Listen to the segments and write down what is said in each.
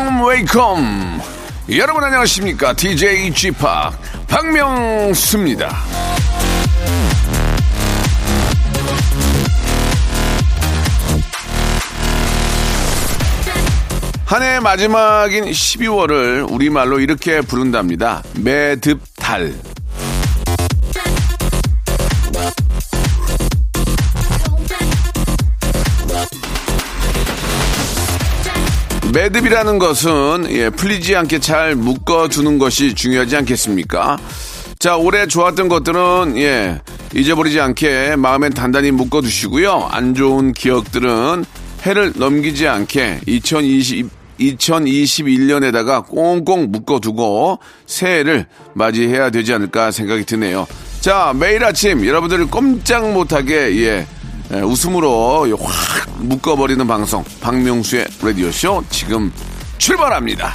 welcome welcome 여러분 안녕하십니까? DJ p 박명수입니다. 한해 마지막인 12월을 우리말로 이렇게 부른답니다. 매듭달 매듭이라는 것은 예, 풀리지 않게 잘 묶어두는 것이 중요하지 않겠습니까? 자, 올해 좋았던 것들은 예, 잊어버리지 않게 마음에 단단히 묶어두시고요. 안 좋은 기억들은 해를 넘기지 않게 2020 2021년에다가 꽁꽁 묶어두고 새해를 맞이해야 되지 않을까 생각이 드네요. 자, 매일 아침 여러분들을 꼼짝 못하게 예, 예, 웃음으로 확 묶어버리는 방송 박명수의 라디오쇼 지금 출발합니다.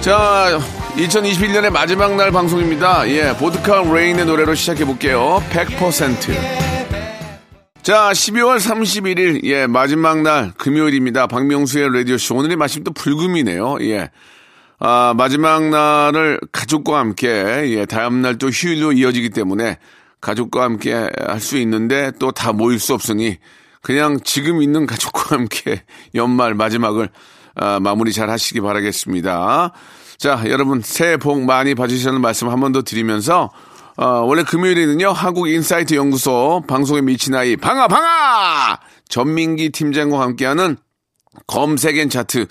자, 2021년의 마지막 날 방송입니다. 예, 보드카 레인의 노래로 시작해 볼게요. 100%. 자, 12월 31일, 예, 마지막 날, 금요일입니다. 박명수의 라디오쇼. 오늘의 마침 또 불금이네요. 예. 아, 마지막 날을 가족과 함께, 예, 다음날 또 휴일로 이어지기 때문에 가족과 함께 할 수 있는데 또 다 모일 수 없으니 그냥 지금 있는 가족과 함께 연말 마지막을 아, 마무리 잘 하시기 바라겠습니다. 자, 여러분 새해 복 많이 받으시라는 말씀 한 번 더 드리면서 어, 원래 금요일에는요 한국 인사이트 연구소 방송에 미친 아이 방아 방아 전민기 팀장과 함께하는 검색 N 차트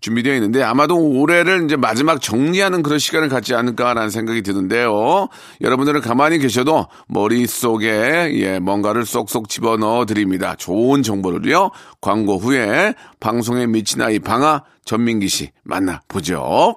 준비되어 있는데 아마도 올해를 이제 마지막 정리하는 그런 시간을 갖지 않을까라는 생각이 드는데요. 여러분들은 가만히 계셔도 머릿속에 예, 뭔가를 쏙쏙 집어넣어 드립니다. 좋은 정보를요. 광고 후에 방송에 미친 아이 방아 전민기 씨 만나 보죠.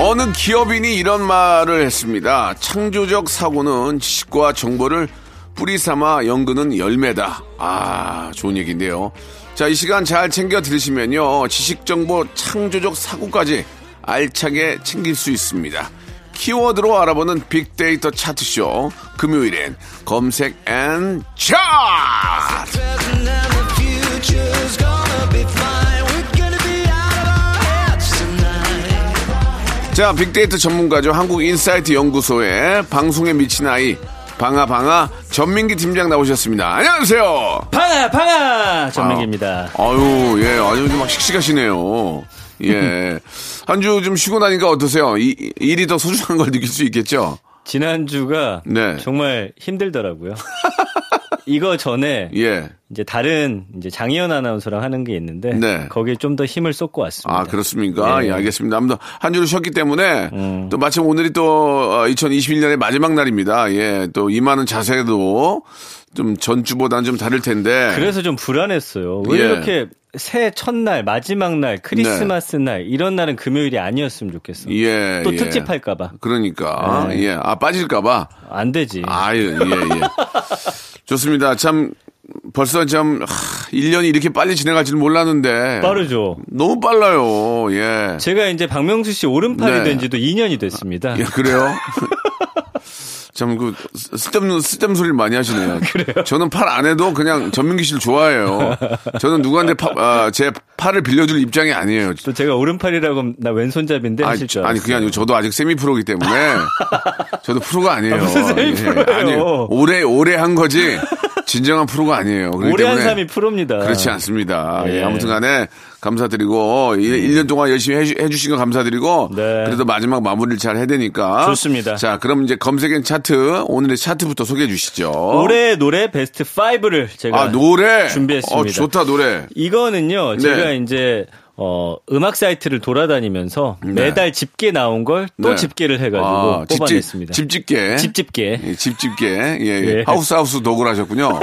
어느 기업인이 이런 말을 했습니다. 창조적 사고는 지식과 정보를 뿌리 삼아 연구는 열매다. 아, 좋은 얘기인데요. 자, 이 시간 잘 챙겨 들으시면요. 지식, 정보, 창조적 사고까지 알차게 챙길 수 있습니다. 키워드로 알아보는 빅데이터 차트쇼. 금요일엔 검색 N 차트! 자, 빅데이터 전문가죠. 한국인사이트 연구소의 방송에 미친 아이, 방아 방아 전민기 팀장 나오셨습니다. 안녕하세요. 방아 방아 전민기입니다 아 유, 예, 아주 좀막 씩씩하시네요. 예. 한 주 좀 쉬고 나니까 어떠세요? 이, 일이 더 소중한 걸 느낄 수 있겠죠? 지난 주가 네. 정말 힘들더라고요. 이거 전에 예. 이제 다른 이제 장희연 아나운서랑 하는 게 있는데 네. 거기에 좀 더 힘을 쏟고 왔습니다. 아, 그렇습니까? 네. 예, 알겠습니다. 아무튼 한 주를 쉬었기 때문에 음. 또 마침 오늘이 또 2021년의 마지막 날입니다. 예. 또 임하는 자세도 좀 전주보다는 좀 다를 텐데. 그래서 좀 불안했어요. 왜 예. 이렇게 새해 첫날, 마지막 날, 크리스마스 날 이런 날은 금요일이 아니었으면 좋겠어. 예. 또 예. 특집할까봐 그러니까. 네. 예. 아, 빠질까봐. 안 되지. 아유, 예, 예. 좋습니다. 참, 벌써 참, 하, 1년이 이렇게 빨리 지나갈 줄 몰랐는데. 빠르죠. 너무 빨라요. 예. 제가 이제 박명수 씨 오른팔이 네. 된 지도 2년이 됐습니다. 예, 그래요? 참, 그, 쓸데없는, 쓸데없는 소리를 많이 하시네요. 그래요? 저는 팔 안 해도 그냥 전민기 씨를 좋아해요. 저는 누구한테 파, 아, 제 팔을 빌려줄 입장이 아니에요. 또 제가 오른팔이라고 나 왼손잡인데 아니, 줄 아니. 그게 아니고 저도 아직 세미 프로기 때문에 저도 프로가 아니에요. 아, 무슨 세미 예, 프로예요? 아니, 오래, 오래 한 거지. 진정한 프로가 아니에요. 오래 한 사람이 프로입니다. 그렇지 않습니다. 예. 예, 아무튼 간에 감사드리고, 일 1년 동안 열심히 해주, 해주 신 거 감사드리고, 네. 그래도 마지막 마무리를 잘 해야 되니까. 좋습니다. 자, 그럼 이제 검색엔 차트, 오늘의 차트부터 소개해 주시죠. 올해 노래 베스트 5를 제가 아, 노래? 준비했습니다. 어, 좋다, 노래. 이거는요, 네. 제가 이제, 어, 음악 사이트를 돌아다니면서 매달 집계 나온 걸또 네. 집계를 해가지고 아, 뽑아냈습니다. 집집게. 집집계. 예, 집 집게. 예, 예. 예. 하우스 하우스 도구를 하셨군요.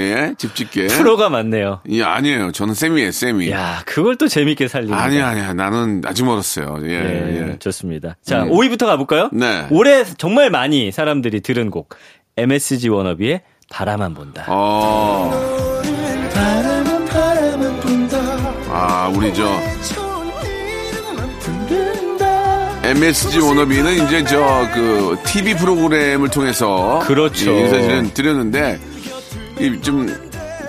예, 집 집게. 프로가 많네요. 예, 아니에요. 저는 쌤이에요, 쌤이. 야, 그걸 또 재밌게 살립니다. 아니야, 아니야. 나는 아직 멀었어요. 예, 네, 예. 좋습니다. 자, 음. 5위부터 가볼까요? 네. 올해 정말 많이 사람들이 들은 곡. MSG 워너비의 바라만 본다. 어. 아, 우리 저 MSG 워너비는 이제 저 그 TV 프로그램을 통해서 그렇죠. 예, 인사를 드렸는데 이좀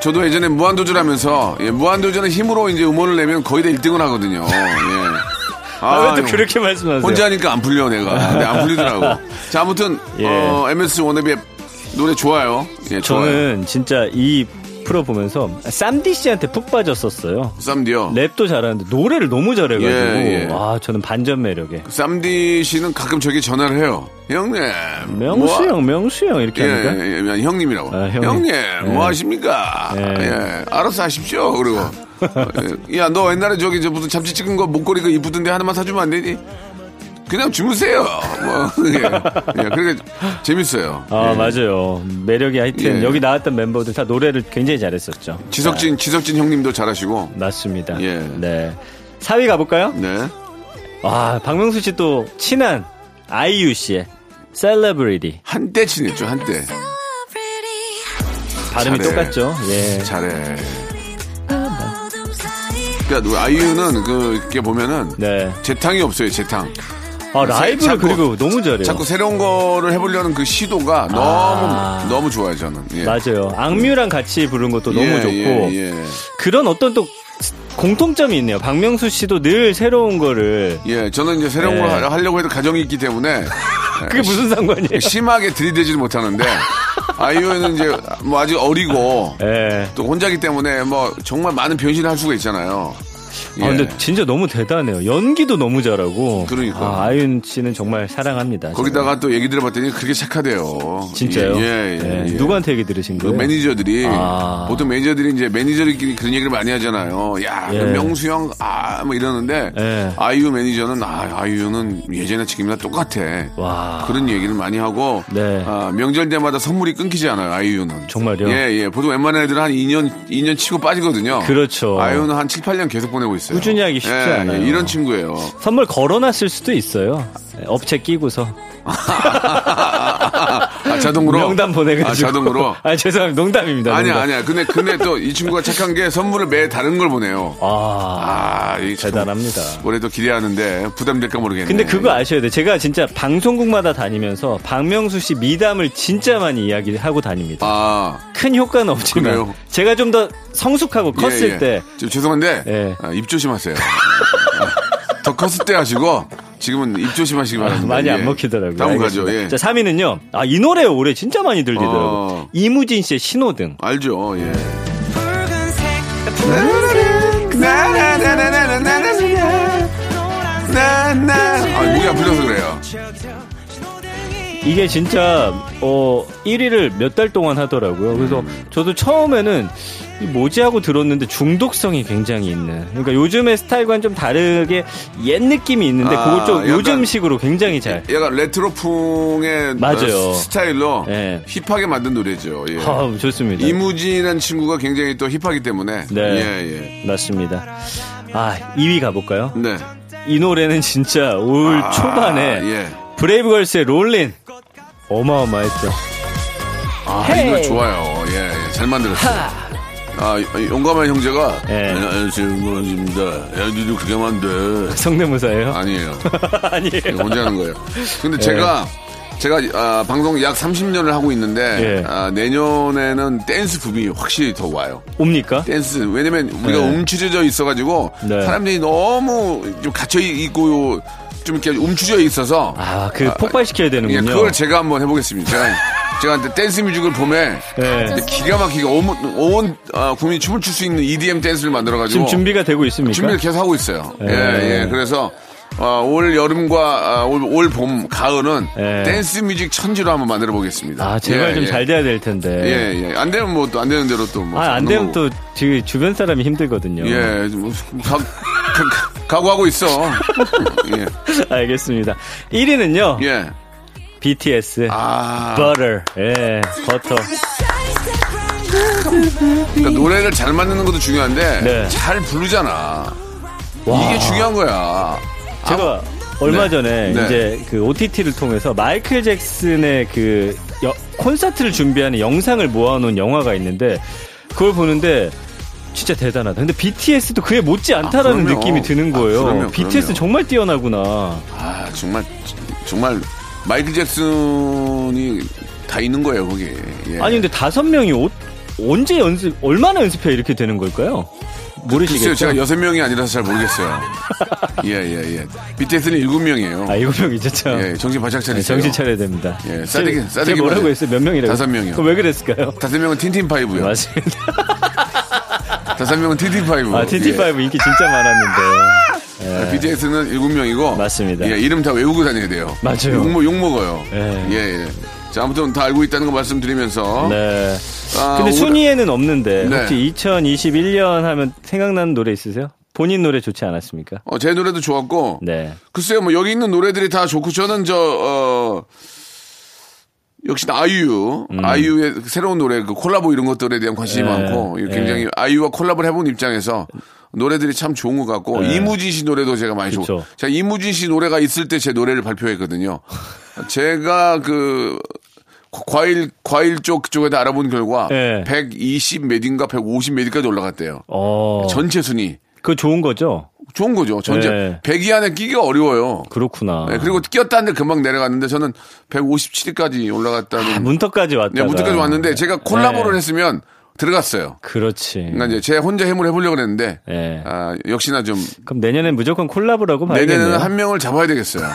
저도 예전에 무한도전 하면서 예, 무한도전의 힘으로 이제 음원을 내면 거의 다 1등을 하거든요. 예. 아, 왜또 형, 그렇게 말씀하세요? 혼자 하니까 안 풀려 내가. 근데 안 풀리더라고. 자 아무튼 예. 어, MSG 워너비의 노래 좋아요. 예, 좋아요. 저는 진짜 이 프로 보면서 쌈디 씨한테 푹 빠졌었어요. 쌈디요. 랩도 잘하는데 노래를 너무 잘해가지고 예, 예. 아 저는 반전 매력에 쌈디 씨는 가끔 저기 전화를 해요. 형님. 명수 뭐- 형, 명수 형 이렇게 예, 합니까? 예, 예, 형님이라고. 아, 형님. 형님, 예. 뭐 하십니까? 예. 예. 알아서 하십시오. 그리고. 예, 야, 너 옛날에 저기 저 무슨 잡지 찍은 거 목걸이가 이쁘던데 하나만 사주면 안 되니? 그냥 주무세요. 뭐, 예. 예, 그러니까 재밌어요. 아 예. 맞아요 매력이 하여튼 예. 여기 나왔던 멤버들 다 노래를 굉장히 잘했었죠. 지석진, 지석진 형님도 잘하시고. 맞습니다. 예. 네. 4위 가볼까요? 네. 아 박명수 씨 또 친한 아이유 씨의 셀레브리티 한때 친했죠, 한때. 발음이 잘해. 똑같죠. 예. 잘해. 그러니까 아이유는 그게 보면은 네. 재탕이 없어요, 재탕. 아 라이브를 자꾸- 그리고 너무 잘해요. 자꾸 새로운 거를 해보려는 그 시도가 너무 아. 너무 좋아요 저는. 예. 맞아요. 악뮤랑 같이 부른 것도 너무 예, 좋고 예, 예. 그런 어떤 또 공통점이 있네요. 박명수 씨도 늘 새로운 거를 예, 저는 이제 새로운 예. 걸 하- 하려고 해도 가정이 있기 때문에 그게 무슨 상관이에요? 심하게 들이대지를 못하는데 아이유는 이제 뭐 아직 어리고 예. 또 혼자기 때문에 뭐 정말 많은 변신을 할 수가 있잖아요. 예. 아, 근데 진짜 너무 대단해요. 연기도 너무 잘하고. 그러니까. 아, 아이윤 씨는 정말 사랑합니다. 거기다가 또 얘기 들어봤더니 그렇게 착하대요. 진짜요? 예, 예, 예. 예. 누구한테 얘기 들으신 그 거예요? 매니저들이 아. 보통 매니저들이 이제 매니저들끼리 그런 얘기를 많이 하잖아요. 야, 예. 그 명수 형, 아, 뭐 이러는데 예. 아이유 매니저는 아, 아이유는 예전에 지금이나 똑같아. 와. 그런 얘기를 많이 하고 네. 아, 명절 때마다 선물이 끊기지 않아요. 아이유는. 정말요? 예, 예. 보통 웬만한 애들은 한 2년 2년 치고 빠지거든요. 그렇죠. 아이유는 한 7, 8년 계속 보내 고 있어요. 꾸준히 하기 쉽지 예, 않아요. 예, 이런 친구예요. 선물 걸어놨을 수도 있어요. 예, 업체 끼고서. 아, 자동으로 명단 보내가지고. 아, 자동으로. 아, 죄송합니다. 농담입니다. 아니야. 아니야. 근데 근데 또 이 친구가 착한 게 선물을 매 다른 걸 보내요. 아, 아, 이 참, 대단합니다. 올해도 기대하는데 부담될까 모르겠네. 근데 그거 아셔야 돼요. 제가 진짜 방송국마다 다니면서 박명수 씨 미담을 진짜 많이 이야기를 하고 다닙니다. 아, 큰 효과는 없지만 그래요? 제가 좀 더 성숙하고 컸을 예, 예. 때좀 죄송한데 예. 아, 입 조심하세요. 아, 더 컸을 때 하시고 지금은 입 조심하시기 아, 바랍니다. 많이 예. 안 먹히더라고요. 다음. 가죠. 예. 자, 3위는요. 아, 이 노래 올해 진짜 많이 들리더라고요. 어. 이무진 씨의 신호등. 알죠. 예. 아, 목이 안 풀려서 그래요. 이게 진짜 어 1위를 몇 달 동안 하더라고요. 그래서 저도 처음에는 이 뭐지 하고 들었는데 중독성이 굉장히 있는. 그러니까 요즘의 스타일과는 좀 다르게 옛 느낌이 있는데 아, 그걸 좀 요즘식으로 굉장히 잘. 약간 레트로풍의 맞아요. 어, 스타일로 예. 힙하게 만든 노래죠. 예. 아, 좋습니다. 이무진이라는 친구가 굉장히 또 힙하기 때문에 네. 예, 예. 맞습니다. 아, 2위 가볼까요? 네. 이 노래는 진짜 올 아, 초반에 예. 브레이브걸스의 롤린 어마어마했죠. 아, 이 노래 좋아요. 예, 예. 잘 만들었어요. 아, 용감한 형제가 예. 안녕하세요, 용감입니다. 애들도 그렇게 하면 안 돼. 성대모사예요? 아니에요. 아니에요. 혼자 하는 거예요. 예. 근데 제가 제가 아, 방송 약 30년을 하고 있는데 예. 아, 내년에는 댄스 붐이 확실히 더 와요. 옵니까? 댄스 왜냐면 우리가 네. 움츠려져 있어가지고 네. 사람들이 너무 좀 갇혀 있고 좀 이렇게 움츠려 있어서 아, 그 폭발시켜야 예, 되는군요. 그걸 제가 한번 해보겠습니다. 제가 제가 댄스 뮤직을 봄에 네. 기가 막히게 온, 온 아, 국민이 춤을 출 수 있는 EDM 댄스를 만들어가지고 지금 준비가 되고 있습니까? 준비를 계속 하고 있어요. 네. 예, 예. 그래서 어, 올 여름과 아, 올, 올 봄, 가을은 네. 댄스 뮤직 천지로 한번 만들어 보겠습니다. 아, 제발 예, 좀 예. 잘 돼야 될 텐데. 예, 예. 안 되면 뭐 또 안 되는 대로 또 뭐. 아, 안 되면 또, 지 주변 사람이 힘들거든요. 예, 뭐, 가, 가, 각오하고 있어. 예. 알겠습니다. 1위는요, 예. BTS. 아. Butter. 예, 버터. 그러니까 노래를 잘 만드는 것도 중요한데 네. 잘 부르잖아. 와. 이게 중요한 거야. 제가 얼마 네. 전에 네. 이제 그 OTT를 통해서 마이클 잭슨의 그 여- 콘서트를 준비하는 영상을 모아놓은 영화가 있는데 그걸 보는데 진짜 대단하다. 근데 BTS도 그에 못지 않다라는 아. 느낌이 드는 아, 거예요. 그럼요, BTS 그럼요. 정말 뛰어나구나. 아 정말 정말 마이클 잭슨이 다 있는 거예요 거기. 예. 아니 근데 다섯 명이 오- 언제 연습 얼마나 연습해 이렇게 되는 걸까요? 모르시겠죠? 글쎄요, 제가 여섯 명이 아니라서 잘 모르겠어요. 예, 예, 예. BTS는 일곱 명이에요. 아 일곱 명이죠, 참. 예, 정신 바짝 네, 차리세요. 정신 차려야 됩니다. 예, 싸대기- 싸대기 제가 뭐라고. 했어요? 몇 명이라고? 다섯 명이요. 그럼 왜 그랬을까요? 다섯 명은 틴틴 파이브요. 맞습니다. 다섯 명은 틴틴 파이브. 아, TT5 인기 진짜 많았는데. 예. BTS는 일곱 명이고. 맞습니다. 예, 이름 다 외우고 다녀야 돼요. 맞아요. 욕, 욕 먹어요. 예. 예, 예. 자, 아무튼 다 알고 있다는 거 말씀드리면서. 네. 아, 근데 올- 순위에는 없는데 네. 혹시 2021년 하면 생각나는 노래 있으세요? 본인 노래 좋지 않았습니까? 어, 제 노래도 좋았고. 네. 글쎄요, 뭐 여기 있는 노래들이 다 좋고 저는 저 어, 역시 아이유, 아이유의 새로운 노래 그 콜라보 이런 것들에 대한 관심이 네. 많고 굉장히 네. 아이유와 콜라보를 해본 입장에서 노래들이 참 좋은 것 같고 네. 이무진 씨 노래도 제가 많이 좋고 그쵸. 제가 이무진 씨 노래가 있을 때 제 노래를 발표했거든요. 제가 그 과일 과일 쪽 쪽에다 알아본 결과 네. 120 몇인가 150 몇위까지 올라갔대요. 어. 전체 순위 그거 좋은 거죠? 좋은 거죠. 전체 네. 100위 안에 끼기가 어려워요. 그렇구나. 네, 그리고 끼었다는데 금방 내려갔는데 저는 157위까지 올라갔다는. 아, 문턱까지 왔다. 네, 문턱까지 왔는데 제가 콜라보를 네. 했으면 들어갔어요. 그렇지. 그러니까 이제 제 혼자 해물 해보려고 그랬는데 네. 아, 역시나 좀 그럼 내년엔 무조건 콜라보라고 봐야겠네요. 내년에는 한 명을 잡아야 되겠어요.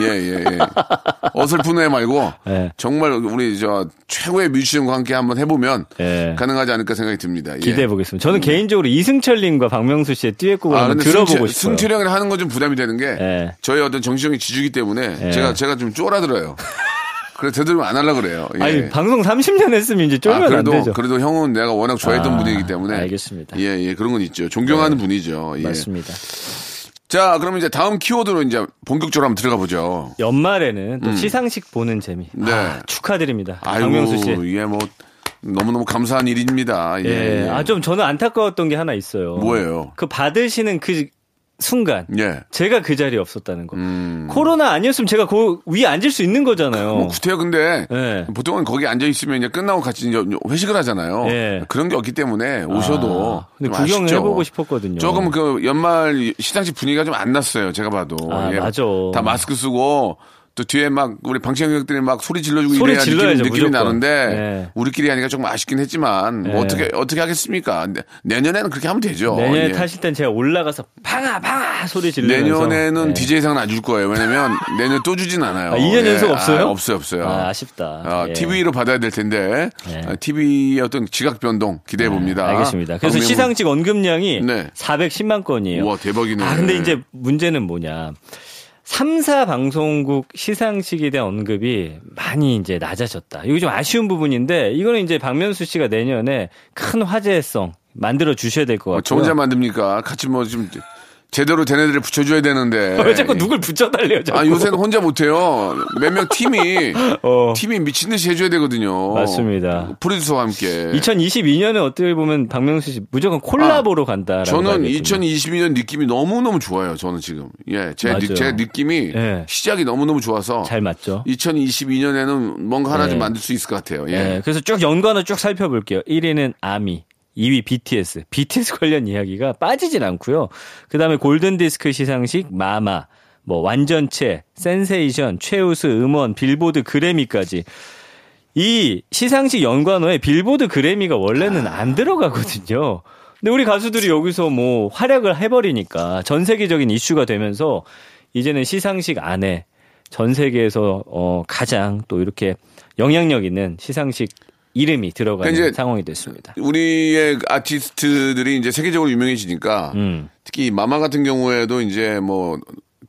예, 예, 예. 어설픈 애 말고 네. 정말 우리 저 최고의 뮤지션과 함께 한번 해보면 네. 가능하지 않을까 생각이 듭니다. 예. 기대해 보겠습니다. 저는 개인적으로 이승철님과 박명수 씨의 듀엣곡을 아, 한번 들어보고 승철- 싶어요. 승철 형이랑 하는 건 좀 부담이 되는 게 예. 저희 어떤 정신적인 지주기 때문에 예. 제가 제가 좀 쫄아들어요. 그래서 되도록 안 하려고 그래요. 예. 아니 방송 30년 했으면 이제 쫄면 아, 안 그래도 되죠. 그래도 형은 내가 워낙 좋아했던 아, 분이기 때문에 알겠습니다. 예, 예, 그런 건 있죠. 존경하는 네. 분이죠. 예. 맞습니다. 자, 그러면 이제 다음 키워드로 이제 본격적으로 한번 들어가 보죠. 연말에는 또 시상식 보는 재미. 음. 네. 아, 축하드립니다. 박명수 씨. 이게 뭐 너무너무 감사한 일입니다. 예. 예. 예. 아, 좀 저는 안타까웠던 게 하나 있어요. 뭐예요? 그 받으시는 그 순간. 예. 제가 그 자리에 없었다는 거. 음. 코로나 아니었으면 제가 그 위에 앉을 수 있는 거잖아요. 뭐 구태여 근데 예. 보통은 거기 앉아 있으면 이제 끝나고 같이 이제 회식을 하잖아요. 예. 그런 게 없기 때문에 오셔도 아, 근데 좀 구경을 아쉽죠. 해보고 싶었거든요. 조금 그 연말 시상식 분위기가 좀 안 났어요. 제가 봐도. 아, 예. 맞아. 다 마스크 쓰고 또 뒤에 막 우리 방청객들이 막 소리 질러주고 소리 이래야 느낌, 질러야죠, 느낌이 무조건. 나는데 예. 우리끼리 하니까 조금 아쉽긴 했지만 뭐 예. 어떻게 어떻게 하겠습니까? 내년에는 그렇게 하면 되죠. 내년에 예. 타실 땐 제가 올라가서 방아 방아 소리 지르면서 내년에는 예. DJ상은 안 줄 거예요. 왜냐면 내년 또 주진 않아요. 아, 2년 예. 연속 없어요? 아, 없어요, 없어요. 아, 아쉽다. 아, 예. TV로 받아야 될 텐데 예. TV의 어떤 지각 변동 기대해 봅니다. 네, 알겠습니다. 그래서 시상식 언급량이 네. 410만 건이에요. 우와 대박이네. 아, 근데 이제 문제는 뭐냐. 3사 방송국 시상식에 대한 언급이 많이 이제 낮아졌다. 이거 좀 아쉬운 부분인데 이거는 이제 박명수 씨가 내년에 큰 화제성 만들어 주셔야 될것 어, 같고요. 저 혼자 만듭니까? 같이 뭐 좀 제대로 된 애들을 붙여줘야 되는데. 왜 자꾸 누굴 붙여달래요, 자꾸. 아 요새는 혼자 못해요. 몇 명 팀이 어. 팀이 미친 듯이 해줘야 되거든요. 맞습니다. 프로듀서와 함께. 2022년에 어떻게 보면 박명수 씨 무조건 콜라보로 아, 저는 봐야겠군요. 2022년 느낌이 너무 너무 좋아요. 저는 지금 예, 제, 맞아요. 느, 제 느낌이 예. 시작이 너무 너무 좋아서 잘 맞죠. 2022년에는 뭔가 하나 네. 좀 만들 수 있을 것 같아요. 예. 네, 그래서 쭉 연관을 쭉 살펴볼게요. 1위는 아미, 2위 BTS. BTS 관련 이야기가 빠지진 않고요. 그다음에 골든 디스크 시상식 마마, 뭐 완전체, 센세이션, 최우수 음원, 빌보드 그래미까지. 이 시상식 연관어에 빌보드 그래미가 원래는 안 들어가거든요. 근데 우리 가수들이 여기서 뭐 활약을 해버리니까 전 세계적인 이슈가 되면서 이제는 시상식 안에 전 세계에서 어, 가장 또 이렇게 영향력 있는 시상식 이름이 들어가는 그러니까 상황이 됐습니다. 우리의 아티스트들이 이제 세계적으로 유명해지니까 음. 특히 마마 같은 경우에도 이제 뭐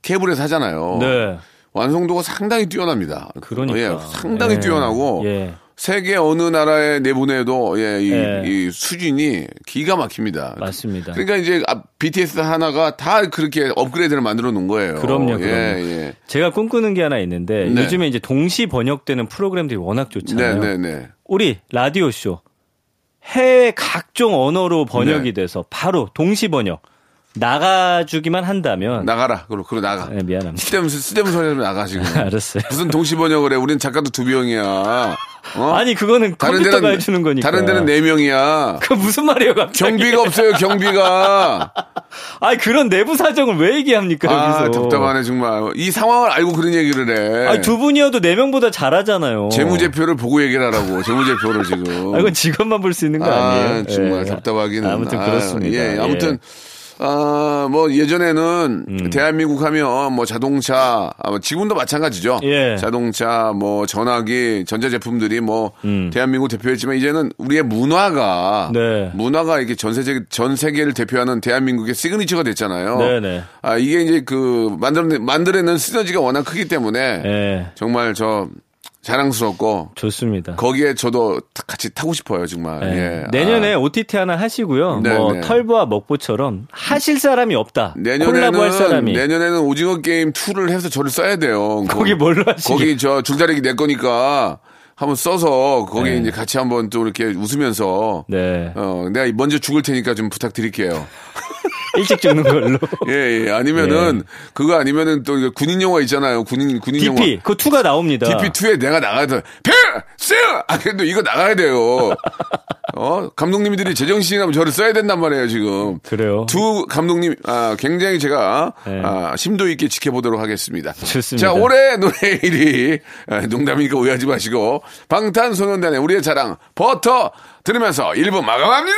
케이블에서 하잖아요. 네. 완성도가 상당히 뛰어납니다. 그러니까. 예, 상당히 예. 뛰어나고 예. 세계 어느 나라에 내보내도 예, 이, 예. 이 수준이 기가 막힙니다. 맞습니다. 그러니까 이제 아, BTS 하나가 다 그렇게 업그레이드를 만들어 놓은 거예요. 그럼요, 그럼요. 예, 예. 제가 꿈꾸는 게 하나 있는데 네. 요즘에 이제 동시 번역되는 프로그램들이 워낙 네, 좋잖아요. 네, 네. 우리 라디오 쇼 해외 각종 언어로 번역이 네. 돼서 바로 동시 번역 나가주기만 한다면 나가라. 그럼 그럼 나가. 네, 미안합니다. 쓸데없는 쓸데없는 소리 하면 나가 지금. 알았어요. 무슨 동시 번역을 해? 우리는 작가도 두 명이야. 어? 아니 그거는 컴퓨터가 해주는 거니까. 다른 데는 네 명이야. 그 무슨 말이에요, 갑자기? 경비가 없어요, 경비가. 아니 그런 내부 사정을 왜 얘기합니까 아, 여기서? 답답하네, 정말. 이 상황을 알고 그런 얘기를 해. 아니 두 분이어도 네 명보다 잘하잖아요. 재무제표를 보고 얘기를 하라고, 재무제표를 지금. 아, 이건 직원만 볼 수 있는 거 아 니에요? 정말 예. 답답하기는. 아무튼 아, 그렇습니다. 예, 아무튼. 아, 뭐, 예전에는 음. 대한민국 하면 뭐 자동차, 아, 뭐 지금도 마찬가지죠. 예. 자동차, 뭐 전화기, 전자제품들이 뭐 음. 대한민국 대표했지만 이제는 우리의 문화가 네. 문화가 이렇게 전 세계 전 세계를 대표하는 대한민국의 시그니처가 됐잖아요. 네네. 아, 이게 이제 그 만들어 만들어낸 시너지가 워낙 크기 때문에 예, 정말 저 자랑스럽고 좋습니다. 거기에 저도 타- 같이 타고 싶어요, 정말. 예. 예. 내년에 아. OTT 하나 하시고요. 네, 뭐 네. 털보와 먹보처럼 하실 사람이 없다. 내년에는 사람이. 내년에는 오징어 게임 2를 해서 저를 써야 돼요. 거기 뭘로 하시게? 거기 저 줄다리기 내 거니까 한번 써서 거기 네. 이제 같이 한번 또 이렇게 웃으면서 네. 어 내가 먼저 죽을 테니까 좀 부탁드릴게요. 일찍 죽는 걸로. 예, 예. 아니면은 그거 아니면은 또 군인 영화 있잖아요. 군인 군인 영화. DP 그 2가 나옵니다. DP2에 내가 나가야 돼. 필수! 아, 그래도 이거 나가야 돼요. 어? 감독님들이 제정신이라면 저를 써야 된단 말이에요, 지금. 그래요. 두 감독님, 아, 굉장히 제가, 네. 아, 심도 있게 지켜보도록 하겠습니다. 좋습니다. 자, 올해 노래 1위, 아, 농담이니까 오해하지 마시고, 방탄소년단의 우리의 자랑, 버터 들으면서 1부 마감합니다!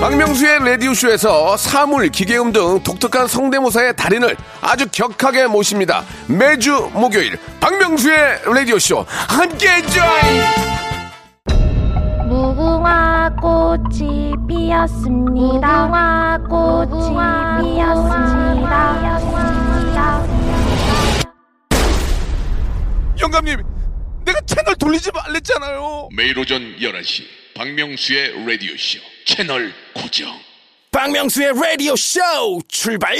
박명수의 라디오쇼에서 사물, 기계음 등 독특한 성대모사의 달인을 아주 격하게 모십니다. 매주 목요일 박명수의 라디오쇼 함께해 줘요. 무궁화 꽃이 피었습니다. 무궁화 꽃이 피었습니다. 영감님, 내가 채널 돌리지 말랬잖아요. 매일 오전 11시 박명수의 라디오 쇼 채널 고정 박명수의 라디오 쇼 출발!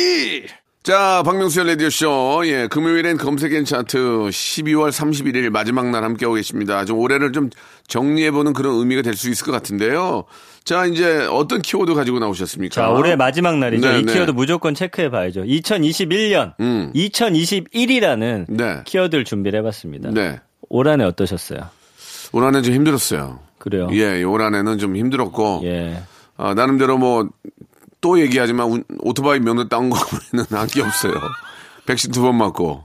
자, 박명수의 라디오쇼. 예, 금요일엔 검색엔 차트 12월 31일 마지막 날 함께하고 계십니다. 좀 올해를 좀 정리해보는 그런 의미가 될 수 있을 것 같은데요. 자, 이제 어떤 키워드 가지고 나오셨습니까? 자, 올해 마지막 날이죠. 네, 이 네. 키워드 무조건 체크해 봐야죠. 2021년, 음. 2021이라는 네. 키워드를 준비를 해봤습니다. 네. 올 한 해 어떠셨어요? 올 한 해 좀 힘들었어요. 그래요? 예, 올 한해는 좀 힘들었고. 예. 아, 나름대로 뭐, 또 얘기하지만 운- 오토바이 면허 딴 거는 한게 없어요. 백신 두 번 맞고.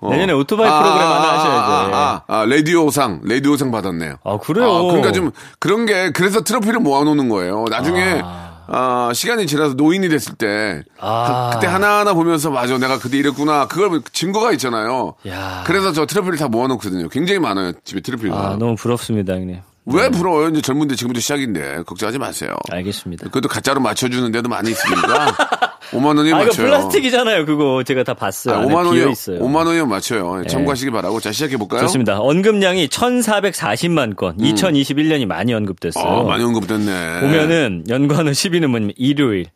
어. 내년에 오토바이 프로그램 하나 하셔야지. 아, 아, 아, 라디오상, 라디오상 받았네요. 아, 그래요? 아, 그러니까 좀 그런 게 그래서 트로피를 모아놓는 거예요. 나중에 아. 시간이 지나서 노인이 됐을 때 아. 하- 그때 하나하나 보면서 맞아 내가 그때 이랬구나 그걸 증거가 있잖아요. 야. 그래서 저 트로피를 다 모아놓거든요. 굉장히 많아요 집에 트로피가. 아, 너무 부럽습니다, 형님. 왜 부러워요? 이제 젊은데 지금부터 시작인데 걱정하지 마세요. 알겠습니다. 그것도 가짜로 맞춰주는 데도 많이 있으니까 5만 원이 아, 이거 맞춰요. 플라스틱이잖아요, 그거. 제가 다 봤어요. 아, 안에 5만 비어 원이 있어요. 5만 원이면 맞춰요. 참고하시기 바라고. 자 시작해 볼까요? 좋습니다. 언급량이 1,440만 건. 2021년이 많이 언급됐어요. 어, 많이 언급됐네. 보면은 연관어 10위는 뭐냐면 일요일.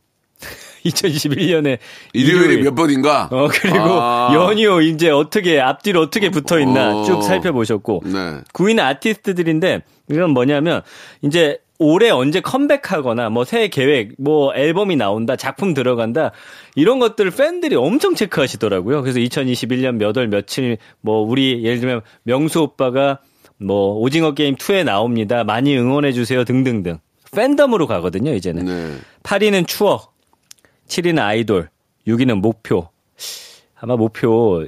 2021년에 일요일이 몇 번인가? 어, 그리고 아. 연휴 이제 어떻게 앞뒤로 어떻게 붙어 있나 어. 쭉 살펴보셨고 네. 구인 아티스트들인데 이건 뭐냐면 이제 올해 언제 컴백하거나 뭐 새해 계획, 뭐 앨범이 나온다, 작품 들어간다 이런 것들 팬들이 엄청 체크하시더라고요. 그래서 2021년 몇 월 며칠 뭐 우리 예를 들면 명수 오빠가 뭐 오징어 게임 2에 나옵니다. 많이 응원해 주세요 등등등. 팬덤으로 가거든요, 이제는. 네. 8위는 추억, 7위는 아이돌, 6위는 목표. 아마 목표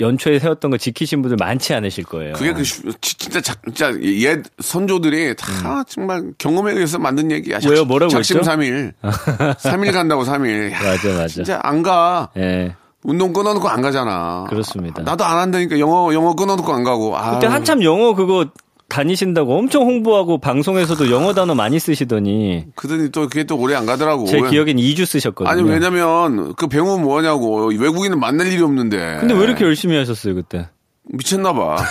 연초에 세웠던 거 지키신 분들 많지 않으실 거예요. 그게 그 슈- 진짜 자- 진짜 옛 선조들이 다 정말 경험에 의해서 만든 얘기야. 음. 왜요? 뭐라고 작심 했죠? 3일. 3일 간다고 3일. 야, 맞아, 맞아. 진짜 안 가. 예. 운동 끊어놓고 안 가잖아. 그렇습니다. 나도 안 한다니까 영어 영어 끊어놓고 안 가고. 아, 그때 한참 영어 그거 다니신다고 엄청 홍보하고 방송에서도 영어 단어 많이 쓰시더니 그더니 또 그게 또 오래 안 가더라고. 제 왜- 기억엔 2주 쓰셨거든요. 아니 왜냐면 그 배우면 뭐냐고 외국인은 만날 일이 없는데. 근데 왜 이렇게 열심히 하셨어요 그때? 미쳤나 봐.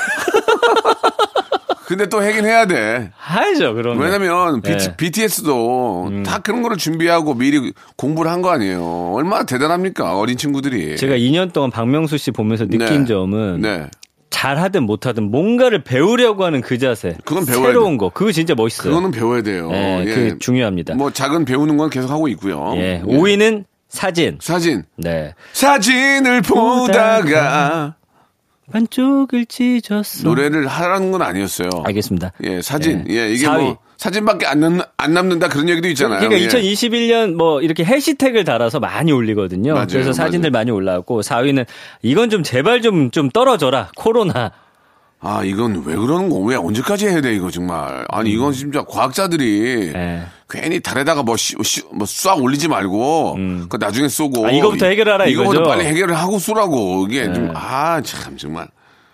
근데 또 하긴 해야 돼. 하죠 그럼. 왜냐면 네. 음. BTS도 다 그런 거를 준비하고 미리 공부를 한 거 아니에요. 얼마나 대단합니까 어린 친구들이. 제가 2년 동안 박명수 씨 보면서 느낀 네. 점은 네. 잘하든 못하든 뭔가를 배우려고 하는 그 자세. 그건 배워야 새로운 거. 그거 진짜 멋있어요. 그거는 배워야 돼요. 네, 예. 그게 중요합니다. 뭐 작은 배우는 건 계속 하고 있고요. 예. 예. 5위는 사진. 사진. 네. 사진을 보다가 반쪽을 찢었어. 노래를 하라는 건 아니었어요. 알겠습니다. 예, 사진. 예. 예, 이게 4위. 뭐 사진밖에 안, 남, 안 남는다 그런 얘기도 있잖아요. 그러니까 예. 2021년 뭐 이렇게 해시태그를 달아서 많이 올리거든요. 맞아요, 그래서 사진들 맞아요. 많이 올라왔고 4위는 이건 좀 제발 좀좀 떨어져라. 코로나. 아, 이건 왜 그러는 거? 왜 언제까지 해야 돼, 이거 정말. 아니, 이건 진짜 과학자들이 음. 예. 괜히 달에다가 뭐, 씨, 씨, 뭐, 쏴 올리지 말고, 그 나중에 쏘고. 아, 이거부터 해결하라 이거부터 이거죠? 빨리 해결을 하고 쏘라고. 이게 네. 좀, 아, 참, 정말.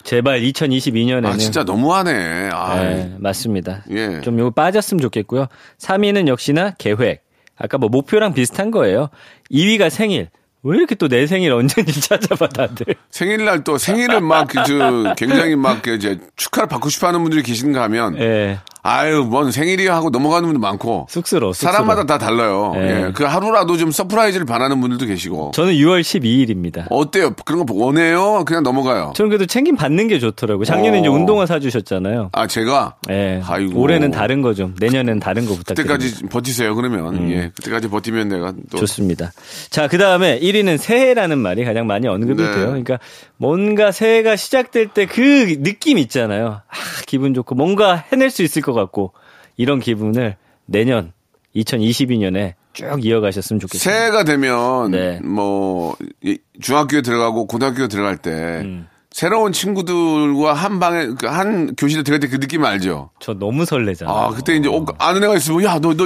제발 2022년에는 아, 진짜 너무하네. 아, 네, 맞습니다. 예. 좀 요거 빠졌으면 좋겠고요. 3위는 역시나 계획. 아까 뭐 목표랑 비슷한 거예요. 2위가 생일. 왜 이렇게 또 내 생일 언제인지 찾아봐 다들. 생일날 또 생일을 막, 그, 저, 굉장히 막, 그, 이제, 축하를 받고 싶어 하는 분들이 계신가 하면, 예. 아유, 뭔 생일이야 하고 넘어가는 분도 많고, 쑥스러워. 쑥스러워. 사람마다 다 달라요. 예. 예. 그 하루라도 좀 surprise를 바라는 분들도 계시고. 저는 6월 12일입니다. 어때요? 그런 거 원해요? 그냥 넘어가요. 저는 그래도 챙김 받는 게 좋더라고요. 작년에 어. 이제 운동화 사주셨잖아요. 아, 제가? 예. 아이고. 올해는 다른 거 좀, 내년엔 다른 거 부탁드립니다. 그때까지 버티세요, 그러면. 예. 그때까지 버티면 내가 또. 음. 좋습니다. 자, 그 다음에 1위는 새해라는 말이 가장 많이 언급이 네. 돼요. 그러니까 뭔가 새해가 시작될 때 그 느낌 있잖아요. 아, 기분 좋고 뭔가 해낼 수 있을 것 같고 이런 기분을 내년 2022년에 쭉 이어가셨으면 좋겠습니다. 새해가 되면, 네. 뭐, 이 중학교에 들어가고 고등학교에 들어갈 때, 음. 새로운 친구들과 한 방에, 그한 교실에 들어갈 때 그 느낌 알죠? 저 너무 설레잖아요. 아, 그때 이제, 어, 아는 애가 있으면, 야, 너, 너,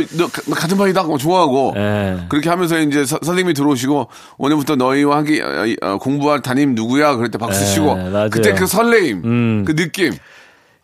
같은 반이다? 하고 좋아하고. 예. 그렇게 하면서 이제 서- 선생님이 들어오시고 오늘부터 너희와 함께 어, 이, 어, 공부할 담임 누구야? 그럴 때 박수 네, 치고 맞아요. 그때 그 설레임, 음. 그 느낌.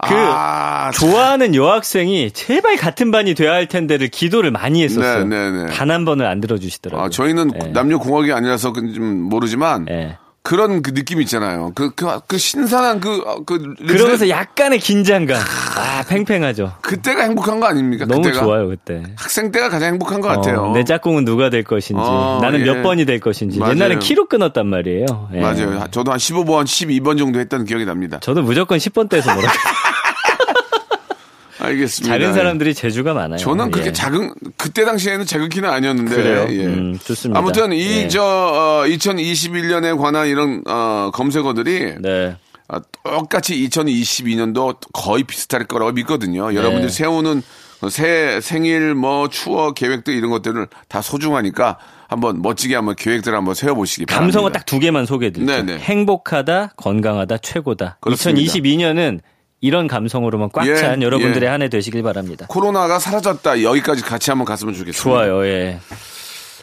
그 아, 좋아하는 여학생이 제발 같은 반이 돼야 할 텐데를 기도를 많이 했었어요. 네, 네, 네. 단한 번을 안 들어주시더라고요. 아, 저희는 예. 남녀 공학이 아니라서 그좀 모르지만 예. 그런 그 느낌 있잖아요. 그, 그, 그 신선한 그, 어, 그, 그러면서 약간의 긴장감. 아, 팽팽하죠. 그때가 행복한 거 아닙니까? 너무 그때가? 좋아요, 그때. 학생 때가 가장 행복한 것 같아요. 어, 내 짝꿍은 누가 될 것인지, 어, 나는 예. 몇 번이 될 것인지. 맞아요. 옛날엔 키로 끊었단 말이에요. 예. 맞아요. 저도 한 15번, 12번 정도 했던 기억이 납니다. 저도 무조건 10번 떼서 뭐라. 알겠습니다. 작은 사람들이 재주가 많아요. 저는 그렇게 예. 작은 그때 당시에는 자극키는 아니었는데 그래요? 예. 음, 좋습니다. 아무튼 이 예. 저 어, 2021년에 관한 이런 어, 검색어들이 네. 아, 똑같이 2022년도 거의 비슷할 거라고 믿거든요. 네. 여러분들이 세우는 새 생일 뭐 추억 계획들 이런 것들을 다 소중하니까 한번 멋지게 한번 계획들을 한번 세워보시기 바랍니다. 감성어 딱 두 개만 소개해드릴게요. 네네. 행복하다, 건강하다, 최고다. 그렇습니다. 2022년은 이런 감성으로만 꽉 예, 찬 여러분들의 예. 한해 되시길 바랍니다. 코로나가 사라졌다 여기까지 같이 한번 갔으면 좋겠습니다. 좋아요, 예.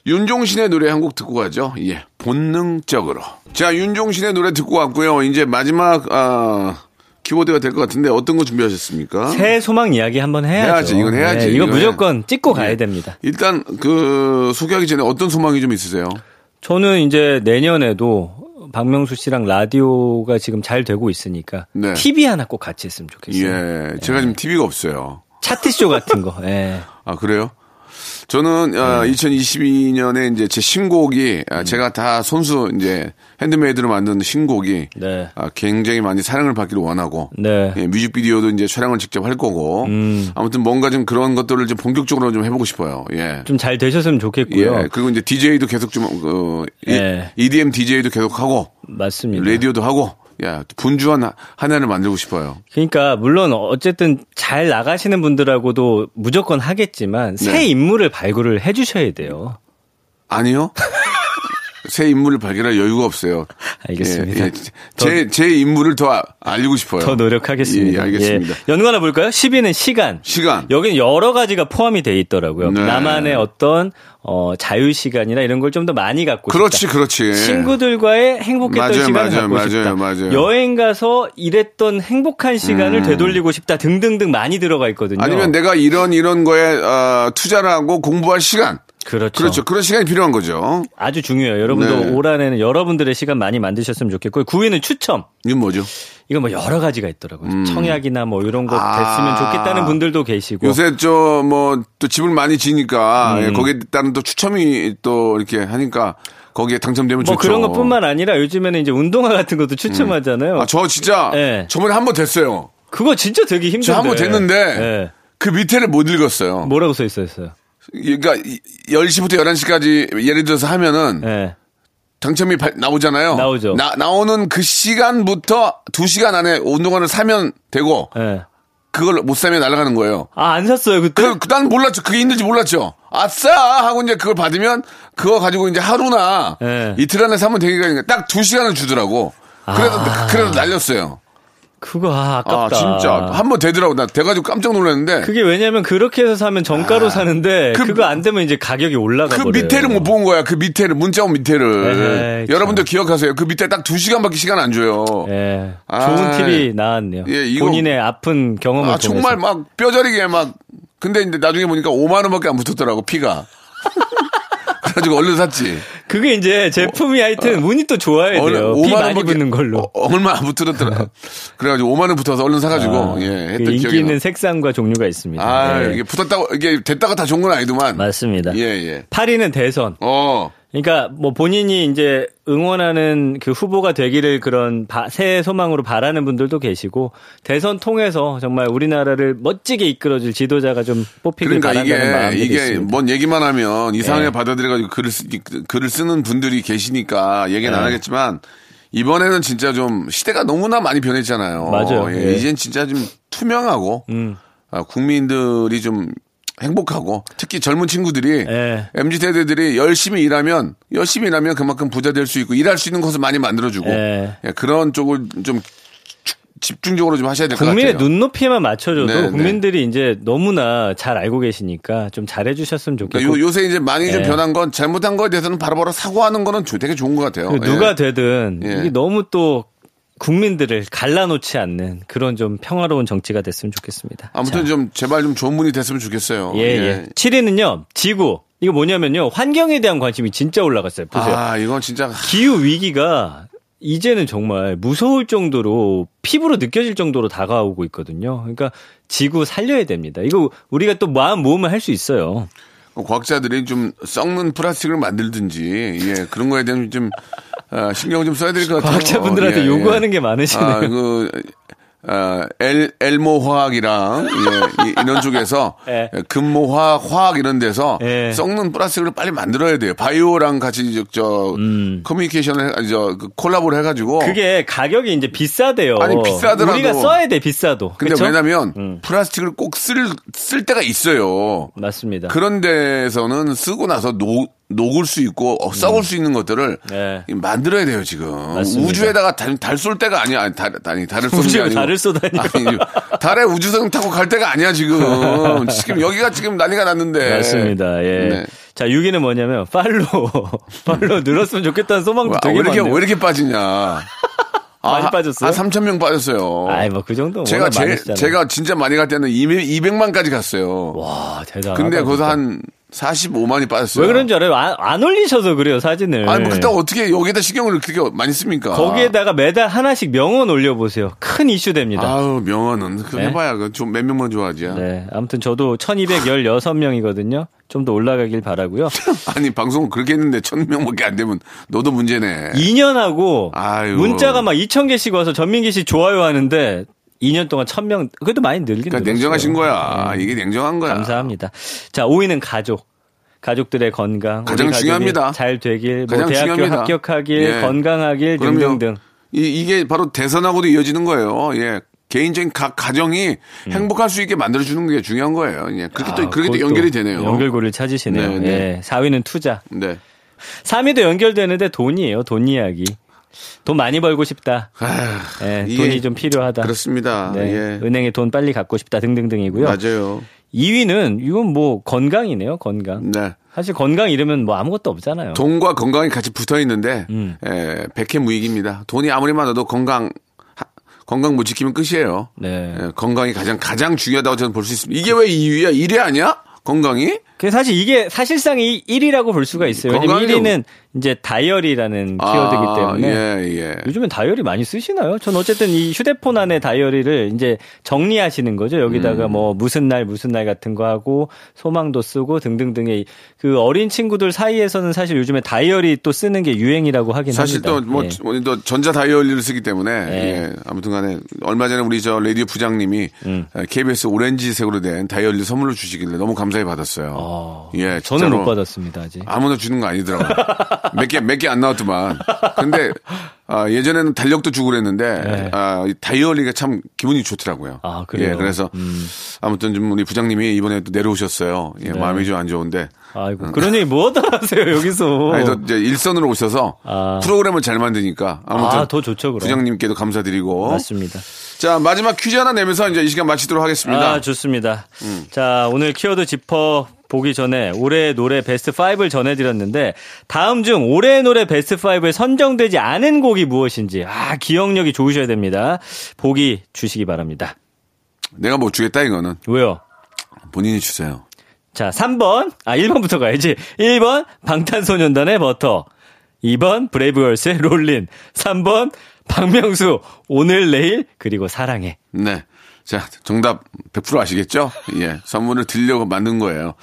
윤종신의 노래 한 곡 듣고 가죠. 예. 본능적으로. 자, 윤종신의 노래 듣고 왔고요. 이제 마지막, 아, 키워드가 될 것 같은데 어떤 거 준비하셨습니까? 새해 소망 이야기 한번 해야죠. 해야지, 이건 해야지, 네, 이거 이건 무조건 해. 찍고 가야 예. 됩니다. 일단 그 소개하기 전에 어떤 소망이 좀 있으세요? 저는 이제 내년에도 박명수 씨랑 라디오가 지금 잘 되고 있으니까 네. TV 하나 꼭 같이 했으면 좋겠어요. 예. 제가 지금 TV가 없어요. 차트쇼 같은 거. 예. 아, 그래요? 저는 어, 2022년에 이제 제 신곡이 아, 제가 다 손수 이제 핸드메이드로 만든 신곡이 네. 아, 굉장히 많이 사랑을 받기를 원하고 네. 예, 뮤직비디오도 이제 촬영을 직접 할 거고 음. 아무튼 뭔가 좀 그런 것들을 좀 본격적으로 좀 해보고 싶어요. 예. 좀 잘 되셨으면 좋겠고요. 예. 그리고 이제 DJ도 계속 좀, 어, 이- 예. EDM DJ도 계속 하고, 맞습니다. 라디오도 하고, 야, 분주한 하- 한 해를 만들고 싶어요. 그러니까 물론 어쨌든 잘 나가시는 분들하고도 무조건 하겠지만 새 네. 인물을 발굴을 해주셔야 돼요. 아니요? 새 인물을 발견할 여유가 없어요. 알겠습니다. 예, 예. 제, 제 인물을 더 아- 알리고 싶어요. 더 노력하겠습니다. 예, 알겠습니다. 예. 연관 하나 볼까요? 10위는 시간. 시간. 여기는 여러 가지가 포함이 돼 있더라고요. 네. 나만의 어떤 어, 자유 시간이나 이런 걸 좀 더 많이 갖고 그렇지, 싶다. 그렇지. 친구들과의 행복했던 맞아요, 시간을 맞아요, 갖고 맞아요, 싶다. 맞아요. 여행 가서 일했던 행복한 시간을 음. 되돌리고 싶다. 등등등 많이 들어가 있거든요. 아니면 내가 이런 이런 거에 어, 투자를 하고 공부할 시간. 그렇죠. 그렇죠. 그런 시간이 필요한 거죠. 아주 중요해요. 여러분도 네. 올 한해는 여러분들의 시간 많이 만드셨으면 좋겠고요. 9위는 추첨. 이건 뭐죠? 이건 뭐 여러 가지가 있더라고요. 청약이나 뭐 이런 거 음. 아. 됐으면 좋겠다는 분들도 계시고. 요새 저 뭐 또 집을 많이 지니까 음. 예, 거기에 따른 또 추첨이 또 이렇게 하니까 거기에 당첨되면 뭐 좋죠. 그런 것뿐만 아니라 요즘에는 이제 운동화 같은 것도 추첨하잖아요. 아, 저 진짜 네. 저번에 한 번 됐어요. 그거 진짜 되게 힘든데. 저한번 됐는데 네. 그 밑에를 못 읽었어요. 뭐라고 써 있었어요? 그러니까 이- 10시부터 11시까지 예를 들어서 하면은 네. 당첨이 발- 나오잖아요. 나오죠. 나, 오는 그 시간부터 2시간 안에 운동화를 사면 되고 네. 그걸 못 사면 날아가는 거예요. 아, 안 샀어요, 그때? 그, 그- 난 몰랐죠. 그게 있는지 몰랐죠. 아싸! 하고 이제 그걸 받으면 그거 가지고 이제 하루나 네. 이틀 안에 사면 되니까 딱두 시간을 주더라고. 그래서, 아. 그래서 날렸어요. 그거, 아, 아, 아깝다. 진짜. 한 번 되더라고. 나 돼가지고 깜짝 놀랐는데. 그게 왜냐면 그렇게 해서 사면 정가로 사는데 그- 그, 거안 되면 이제 가격이 올라가 그 버려요. 밑에를 못 본 거야. 그 밑에를, 문자 온 밑에를. 에헤이, 여러분들 기억하세요. 그 밑에 딱 두 시간밖에 시간 안 줘요. 예. 아, 좋은 팁이 나왔네요. 예, 이거- 본인의 아픈 경험을 아, 정말 통해서. 막 뼈저리게 막. 근데 이제 나중에 보니까 5만 원밖에 안 붙었더라고, 피가. 그래가지고 얼른 샀지. 그게 이제 제품이 하여튼 운이 또 좋아야 돼요. 피 5만 많이 붙는 걸로. 어, 얼마 안 붙었더라. 그래가지고 5만 원 붙어서 얼른 사가지고 아, 예그 했던 인기 기억이 있는 나. 색상과 종류가 있습니다. 아 예. 이게 붙었다고 이게 됐다가 다 좋은 건 아니더만. 맞습니다. 예 예. 8위는 대선. 어 그러니까 뭐 본인이 이제 응원하는 그 후보가 되기를 그런 바- 새해 소망으로 바라는 분들도 계시고 대선 통해서 정말 우리나라를 멋지게 이끌어줄 지도자가 좀 뽑히길 그러니까 바란다는 마음이 이게 있습니다. 뭔 얘기만 하면 이상하게 예. 받아들여가지고 글을 쓰, 글을 쓰는 분들이 계시니까 얘기는 안 예. 하겠지만 이번에는 진짜 좀 시대가 너무나 많이 변했잖아요. 맞아요. 예, 예. 이젠 진짜 좀 투명하고 음. 아, 국민들이 좀 행복하고 특히 젊은 친구들이 예. MZ 세대들이 열심히 일하면 열심히 일하면 그만큼 부자 될 수 있고 일할 수 있는 것을 많이 만들어주고 예. 예, 그런 쪽을 좀 집중적으로 좀 하셔야 될 것 같아요. 국민의 눈높이만 맞춰줘도 네, 네. 국민들이 이제 너무나 잘 알고 계시니까 좀 잘해주셨으면 좋겠고 그러니까 요, 요새 이제 많이 좀 예. 변한 건 잘못한 거에 대해서는 바로바로 사과하는 거는 조- 되게 좋은 것 같아요. 그 누가 예. 되든 예. 이게 너무 또 국민들을 갈라놓지 않는 그런 좀 평화로운 정치가 됐으면 좋겠습니다. 아무튼 자, 좀 제발 좀 좋은 분이 됐으면 좋겠어요. 예, 예. 7위는요, 지구. 이거 뭐냐면요, 환경에 대한 관심이 진짜 올라갔어요. 보세요. 아, 이건 진짜 기후 위기가 이제는 정말 무서울 정도로 피부로 느껴질 정도로 다가오고 있거든요. 그러니까 지구 살려야 됩니다. 이거 우리가 또 마음 모으면 할 수 있어요. 과학자들이 좀 썩는 플라스틱을 만들든지 예, 그런 거에 대한 좀 아, 신경을 좀 써야 될 것 같아요. 과학자분들한테 예, 예. 요구하는 게 많으시네요. 아, 그, 아, 엘, 엘모 화학이랑, 예, 이- 이런 쪽에서, 예. 금모 화학, 화학 이런 데서, 예. 썩는 플라스틱을 빨리 만들어야 돼요. 바이오랑 같이, 저, 저 음. 커뮤니케이션을, 해, 저, 그 콜라보를 해가지고. 그게 가격이 이제 비싸대요. 아니, 비싸더라도. 우리가 써야 돼, 비싸도. 근데 그쵸? 왜냐면, 음. 플라스틱을 꼭 쓸, 쓸 때가 있어요. 맞습니다. 그런 데서는 쓰고 나서 녹, 녹을 수 있고, 어, 썩을 수 있는 것들을 네. 만들어야 돼요, 지금. 맞습니다. 우주에다가 달, 달쏠 때가 아니야. 아니, 달, 아니, 달을 쏘는 게 아니고. 달을 쏘다니요. 아니, 달에 우주선 타고 갈 때가 아니야, 지금. 지금 여기가 지금 난리가 났는데. 맞습니다. 예. 네. 자, 6위는 뭐냐면, 팔로, 팔로 늘었으면 좋겠다는 소망도 와, 되게 왜 이렇게, 많네요. 왜 이렇게 빠지냐. 많이 빠졌어요? 한 3천 명 빠졌어요. 아이, 뭐, 그 정도 제가 제. 제가 진짜 많이 갈 때는 200만까지 갔어요. 와, 대단하다. 근데 거기서. 한 45만이 빠졌어요. 왜 그런 줄 알아요? 안, 안 올리셔서 그래요, 사진을. 아니, 뭐, 그렇다고 어떻게 여기다 신경을 그렇게 많이 씁니까? 거기에다가 매달 하나씩 명언 올려보세요. 큰 이슈 됩니다. 아우, 명언은. 그거 네. 해봐야, 그좀몇 명만 좋아하지. 네. 아무튼 저도 1216명이거든요. 좀 더 올라가길 바라고요. 아니 방송 그렇게 했는데 천 명밖에 안 되면 너도 문제네. 2년 하고 아유. 문자가 막 2천 개씩 와서 전민기 씨 좋아요 하는데 2년 동안 1000명 그래도 많이 늘긴 그러니까. 냉정하신 거야. 네. 이게 냉정한 거야. 감사합니다. 자, 5위는 가족. 가족들의 건강. 가장 중요합니다. 잘 되길, 뭐 가장 대학교 중요합니다. 합격하길, 예. 건강하길 그럼요. 등등등. 이, 이게 바로 대선하고도 이어지는 거예요. 예. 개인적인 각 가정이 행복할 수 있게 만들어주는 게 중요한 거예요. 예. 그렇게 또, 음. 아, 그렇게 또 연결이 되네요. 연결고리를 찾으시네요. 네, 네. 예. 4위는 투자. 네. 3위도 연결되는데 돈이에요. 돈 이야기. 돈 많이 벌고 싶다. 예, 이게 돈이 좀 필요하다. 그렇습니다. 네, 예. 은행에 돈 빨리 갖고 싶다 등등등이고요. 맞아요. 2위는 이건 뭐 건강이네요. 건강. 네. 사실 건강 잃으면 뭐 아무것도 없잖아요. 돈과 건강이 같이 붙어 있는데, 음. 예, 백해무익입니다. 돈이 아무리 많아도 건강, 하- 건강 못 지키면 끝이에요. 네. 예, 건강이 가장, 가장 중요하다고 저는 볼 수 있습니다. 이게 왜 2위야? 1위 아니야? 건강이? 그 사실 이게 사실상 이 1위라고 볼 수가 있어요. 왜냐면 건강이죠. 1위는 이제 다이어리라는 키워드이기 때문에 아, 예, 예. 요즘엔 다이어리 많이 쓰시나요? 전 어쨌든 이 휴대폰 안에 다이어리를 이제 정리하시는 거죠. 음. 여기다가 뭐 무슨 날 무슨 날 같은 거 하고 소망도 쓰고 등등등의 그 어린 친구들 사이에서는 사실 요즘에 다이어리 또 쓰는 게 유행이라고 하긴 사실 합니다. 또 뭐, 예. 또 전자 다이어리를 쓰기 때문에, 네. 예, 아무튼 간에, 얼마 전에 우리 저 라디오 부장님이 음. KBS 오렌지색으로 된 다이어리 선물로 주시길래 너무 감사히 받았어요. 어, 예, 저는. 못 받았습니다 아직. 아무나 주는 거 아니더라고요. 몇 개, 몇 개 안 나왔더만. 근데, 아, 예전에는 달력도 주고 그랬는데, 네. 아, 이 다이어리가 참 기분이 좋더라고요. 아, 그래요? 예, 그래서, 음. 아무튼 좀 우리 부장님이 이번에 또 내려오셨어요. 예, 네. 마음이 좀 안 좋은데. 아이고 그런 얘기 뭐 하다 하세요 여기서. 아니, 또 이제 일선으로 오셔서 아. 프로그램을 잘 만드니까. 아무튼. 아, 더 좋죠, 그럼. 부장님께도 감사드리고. 맞습니다. 자, 마지막 퀴즈 하나 내면서 이제 이 시간 마치도록 하겠습니다. 아, 좋습니다. 음. 자, 오늘 키워드 짚어 보기 전에 올해의 노래 베스트 5를 전해드렸는데 다음 중 올해의 노래 베스트 5에 선정되지 않은 곡이 무엇인지 아 기억력이 좋으셔야 됩니다. 보기 주시기 바랍니다. 내가 못 주겠다, 이거는. 왜요? 본인이 주세요. 자, 3번. 아, 1번부터 가야지. 1번 방탄소년단의 버터. 2번 브레이브걸스의 롤린. 3번 박명수 오늘 내일 그리고 사랑해. 네. 자, 정답 100% 아시겠죠? 예. 선물을 드리려고 만든 거예요.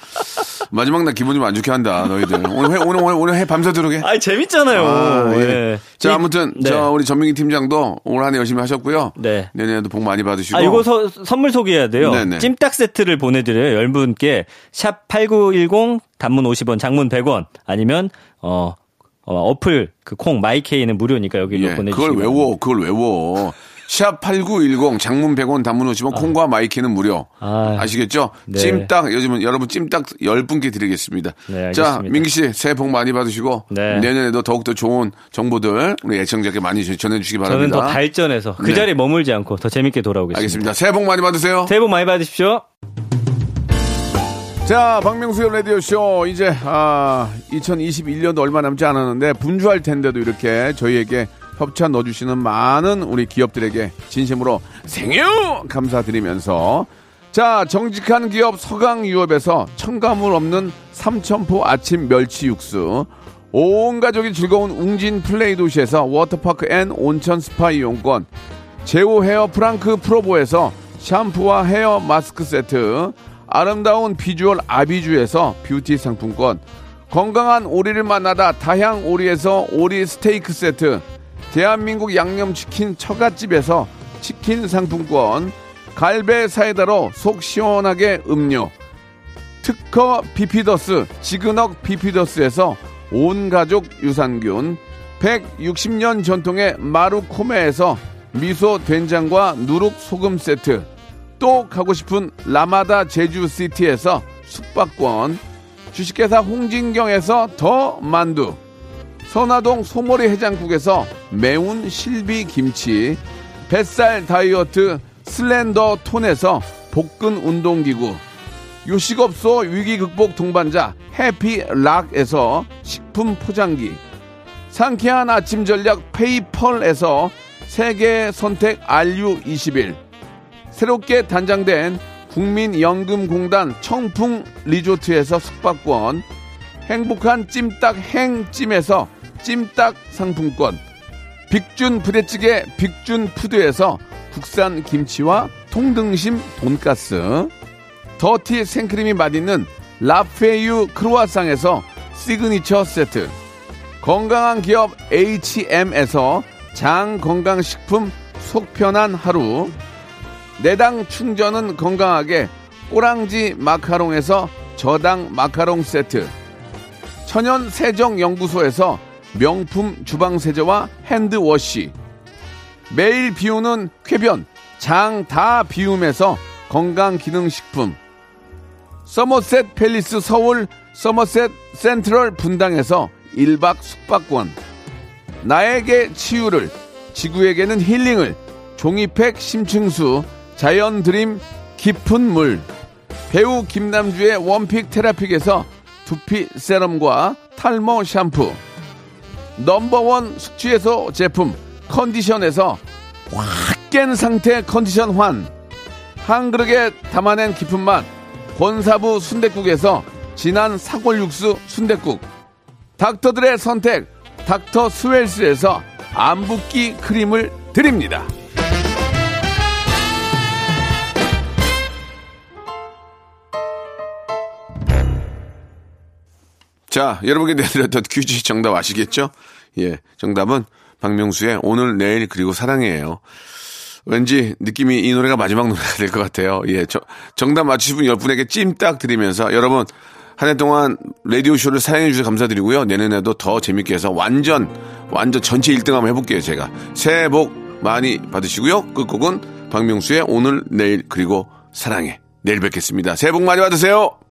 마지막 날 기분 좀 안 좋게 한다, 너희들. 오늘 해, 오늘, 오늘, 오늘 해 밤새도록 해. 아, 재밌잖아요. 아, 예. 예. 자, 이- 아무튼, 네. 저, 우리 전민기 팀장도 올 한 해 열심히 하셨고요. 네. 내년에도 복 많이 받으시고. 아, 이거 서- 선물 소개해야 돼요. 네네. 찜닭 세트를 보내드려요. 10분께. 샵8910 단문 50원, 장문 100원. 아니면, 어, 어, 어플, 그 콩, 마이케이는 무료니까 여기로 예. 보내주시면. 그걸 외워, 그걸 외워. 샵8910 장문 100원 단문 50원 콩과 마이케이는 무료. 아. 아. 시겠죠 네. 찜닭 요즘은 여러분 찜닭 10분께 드리겠습니다. 네, 자, 알겠습니다. 민기 씨 새해 복 많이 받으시고 네. 내년에도 더욱더 좋은 정보들 우리 애청자께 많이 전해 주시기 저는 바랍니다. 더 발전해서 그 네. 자리에 머물지 않고 더 재밌게 돌아오겠습니다. 알겠습니다. 새해 복 많이 받으세요. 새해 복 많이 받으십시오. 자, 박명수의 라디오쇼. 이제, 아, 2021년도 얼마 남지 않았는데, 분주할 텐데도 이렇게 저희에게 협찬 넣어주시는 많은 우리 기업들에게 진심으로 생유! 감사드리면서, 자, 정직한 기업 서강유업에서 첨가물 없는 삼천포 아침 멸치 육수, 온 가족이 즐거운 웅진 플레이 도시에서 워터파크 and 온천 스파 이용권, 제오 헤어 프랑크 프로보에서 샴푸와 헤어 마스크 세트, 아름다운 비주얼 아비주에서 뷰티 상품권, 건강한 오리를 만나다 다향 오리에서 오리 스테이크 세트, 대한민국 양념치킨 처갓집에서 치킨 상품권, 갈배 사이다로 속 시원하게 음료, 특허 비피더스 지그넉 비피더스에서 온 가족 유산균 160년 전통의 마루코메에서 미소 된장과 누룩 소금 세트 또 가고 싶은 라마다 제주시티에서 숙박권 주식회사 홍진경에서 더 만두 선화동 소머리 해장국에서 매운 실비 김치 뱃살 다이어트 슬렌더 톤에서 복근 운동기구 요식업소 위기 극복 동반자 해피락에서 식품 포장기 상쾌한 아침 전략 페이펄에서 세계 선택 RU21 새롭게 단장된 국민연금공단 청풍 리조트에서 숙박권 행복한 찜닭 행찜에서 찜닭 상품권. 빅준 부대찌개 빅준 푸드에서 국산 김치와 통등심 돈가스. 더티 생크림이 맛있는 라페유 크루아상에서 시그니처 세트. 건강한 기업 H&M에서 장 건강식품 속편한 하루. 내당 충전은 건강하게 꼬랑지 마카롱에서 저당 마카롱 세트 천연 세정 연구소에서 명품 주방 세제와 핸드워시. 매일 비우는 쾌변 장 다 비움에서 건강 기능 식품. 서머셋 팰리스 서울 서머셋 센트럴 분당에서 1박 숙박권. 나에게 치유를 지구에게는 힐링을 종이팩 심층수 자연 드림 깊은 물. 배우 김남주의 원픽 테라픽에서 두피 세럼과 탈모 샴푸. 넘버원 숙취해소 제품 컨디션에서 확 깬 상태 컨디션 환. 한 그릇에 담아낸 깊은 맛 권사부 순댓국에서 진한 사골 육수 순댓국. 닥터들의 선택 닥터 스웰스에서 안붓기 크림을 드립니다. 자, 여러분께 내드렸던 퀴즈 정답 아시겠죠? 예, 정답은 박명수의 오늘, 내일, 그리고 사랑이에요. 왠지 느낌이 이 노래가 마지막 노래가 될 것 같아요. 예, 저, 정답 맞추신 분 10분에게 찜딱 드리면서 여러분, 한 해 동안 라디오쇼를 사랑해 주셔서 감사드리고요. 내년에도 더 재밌게 해서 완전, 완전 전체 1등 한번 해볼게요, 제가. 새해 복 많이 받으시고요. 끝곡은 박명수의 오늘, 내일, 그리고 사랑해. 내일 뵙겠습니다. 새해 복 많이 받으세요!